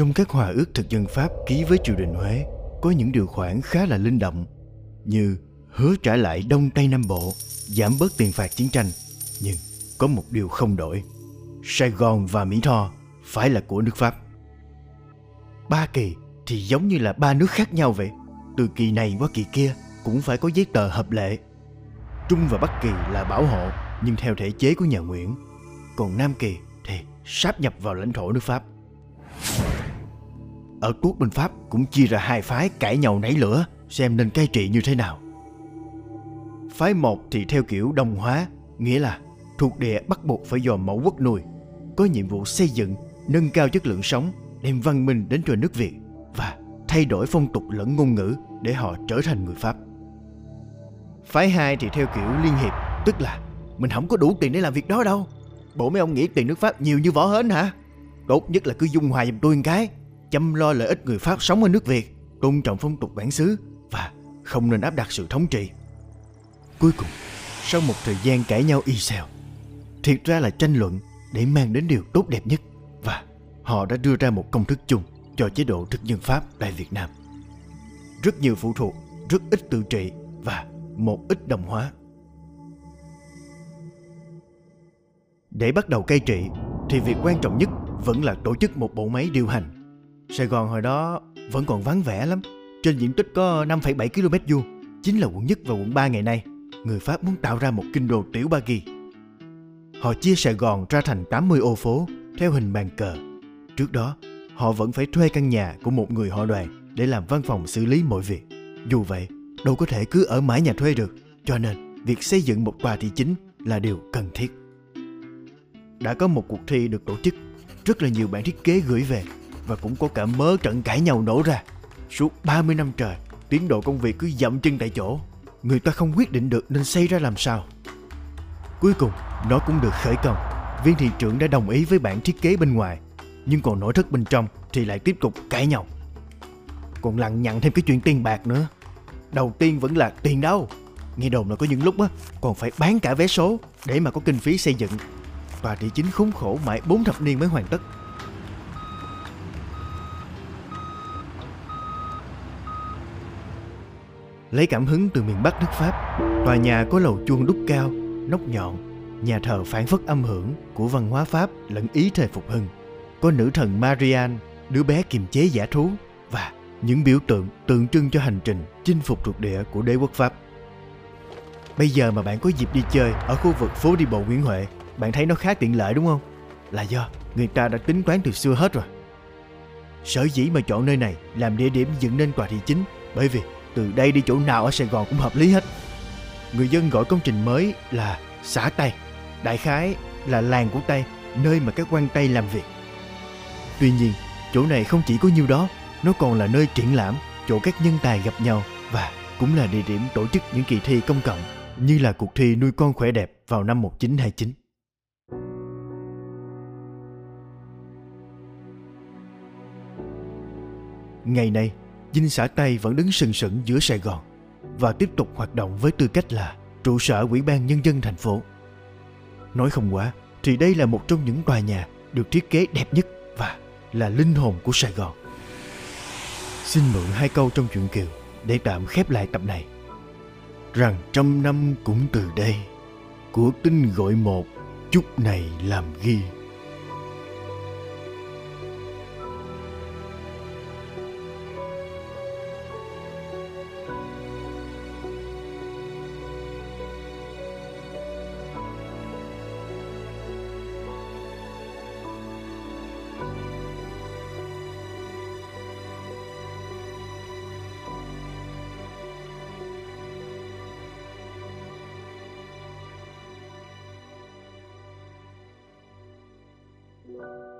Trong các hòa ước thực dân Pháp ký với triều đình Huế có những điều khoản khá là linh động như hứa trả lại Đông Tây Nam Bộ, giảm bớt tiền phạt chiến tranh. Nhưng có một điều không đổi. Sài Gòn và Mỹ Tho phải là của nước Pháp. Ba kỳ thì giống như là ba nước khác nhau vậy. Từ kỳ này qua kỳ kia cũng phải có giấy tờ hợp lệ. Trung và Bắc kỳ là bảo hộ nhưng theo thể chế của nhà Nguyễn. Còn Nam kỳ thì sáp nhập vào lãnh thổ nước Pháp. Ở quốc bên Pháp cũng chia ra hai phái cãi nhau nảy lửa xem nên cai trị như thế nào. Phái một thì theo kiểu đồng hóa, nghĩa là thuộc địa bắt buộc phải do mẫu quốc nuôi, có nhiệm vụ xây dựng, nâng cao chất lượng sống, đem văn minh đến cho nước Việt và thay đổi phong tục lẫn ngôn ngữ để họ trở thành người Pháp. Phái hai thì theo kiểu liên hiệp, tức là mình không có đủ tiền để làm việc đó đâu. Bộ mấy ông nghĩ tiền nước Pháp nhiều như vỏ hến hả? Tốt nhất là cứ dung hòa giùm tôi một cái, chăm lo lợi ích người Pháp sống ở nước Việt, tôn trọng phong tục bản xứ và không nên áp đặt sự thống trị. Cuối cùng, sau một thời gian cãi nhau y xèo, thiệt ra là tranh luận để mang đến điều tốt đẹp nhất và họ đã đưa ra một công thức chung cho chế độ thực dân Pháp tại Việt Nam. Rất nhiều phụ thuộc, rất ít tự trị và một ít đồng hóa. Để bắt đầu cai trị thì việc quan trọng nhất vẫn là tổ chức một bộ máy điều hành. Sài Gòn hồi đó vẫn còn vắng vẻ lắm. Trên diện tích có 5,7 km vuông, chính là quận nhất và quận 3 ngày nay. Người Pháp muốn tạo ra một kinh đô tiểu Ba Kỳ. Họ chia Sài Gòn ra thành 80 ô phố theo hình bàn cờ. Trước đó, họ vẫn phải thuê căn nhà của một người họ đoàn để làm văn phòng xử lý mọi việc. Dù vậy, đâu có thể cứ ở mãi nhà thuê được, cho nên việc xây dựng một tòa thị chính là điều cần thiết. Đã có một cuộc thi được tổ chức, rất là nhiều bản thiết kế gửi về và cũng có cả mớ trận cãi nhau nổ ra. Suốt 30 năm trời, tiến độ công việc cứ dậm chân tại chỗ. Người ta không quyết định được nên xây ra làm sao. Cuối cùng, nó cũng được khởi công. Viên thị trưởng đã đồng ý với bản thiết kế bên ngoài, nhưng còn nội thất bên trong thì lại tiếp tục cãi nhau. Còn lằng nhặn thêm cái chuyện tiền bạc nữa. Đầu tiên vẫn là tiền đâu. Nghe đồn là có những lúc á còn phải bán cả vé số để mà có kinh phí xây dựng. Và thị chính khốn khổ mãi 4 thập niên mới hoàn tất. Lấy cảm hứng từ miền Bắc nước Pháp, tòa nhà có lầu chuông đúc cao, nóc nhọn, nhà thờ phản phất âm hưởng của văn hóa Pháp lẫn ý thời phục hưng. Có nữ thần Marianne, đứa bé kiềm chế giả thú và những biểu tượng tượng trưng cho hành trình chinh phục thuộc địa của đế quốc Pháp. Bây giờ mà bạn có dịp đi chơi ở khu vực phố đi bộ Nguyễn Huệ, bạn thấy nó khá tiện lợi đúng không? Là do người ta đã tính toán từ xưa hết rồi. Sở dĩ mà chọn nơi này làm địa điểm dựng nên tòa thị chính bởi vì từ đây đi chỗ nào ở Sài Gòn cũng hợp lý hết. Người dân gọi công trình mới là xã Tây, đại khái là làng của Tây, nơi mà các quan Tây làm việc. Tuy nhiên, chỗ này không chỉ có nhiêu đó, nó còn là nơi triển lãm, chỗ các nhân tài gặp nhau và cũng là địa điểm tổ chức những kỳ thi công cộng như là cuộc thi nuôi con khỏe đẹp vào năm 1929. Ngày nay, dinh xã Tây vẫn đứng sừng sững giữa Sài Gòn và tiếp tục hoạt động với tư cách là trụ sở Ủy ban Nhân dân thành phố. Nói không quá, thì đây là một trong những tòa nhà được thiết kế đẹp nhất và là linh hồn của Sài Gòn. Xin mượn hai câu trong chuyện Kiều để tạm khép lại tập này. Rằng trăm năm cũng từ đây, của tinh gọi một, chút này làm ghi. You.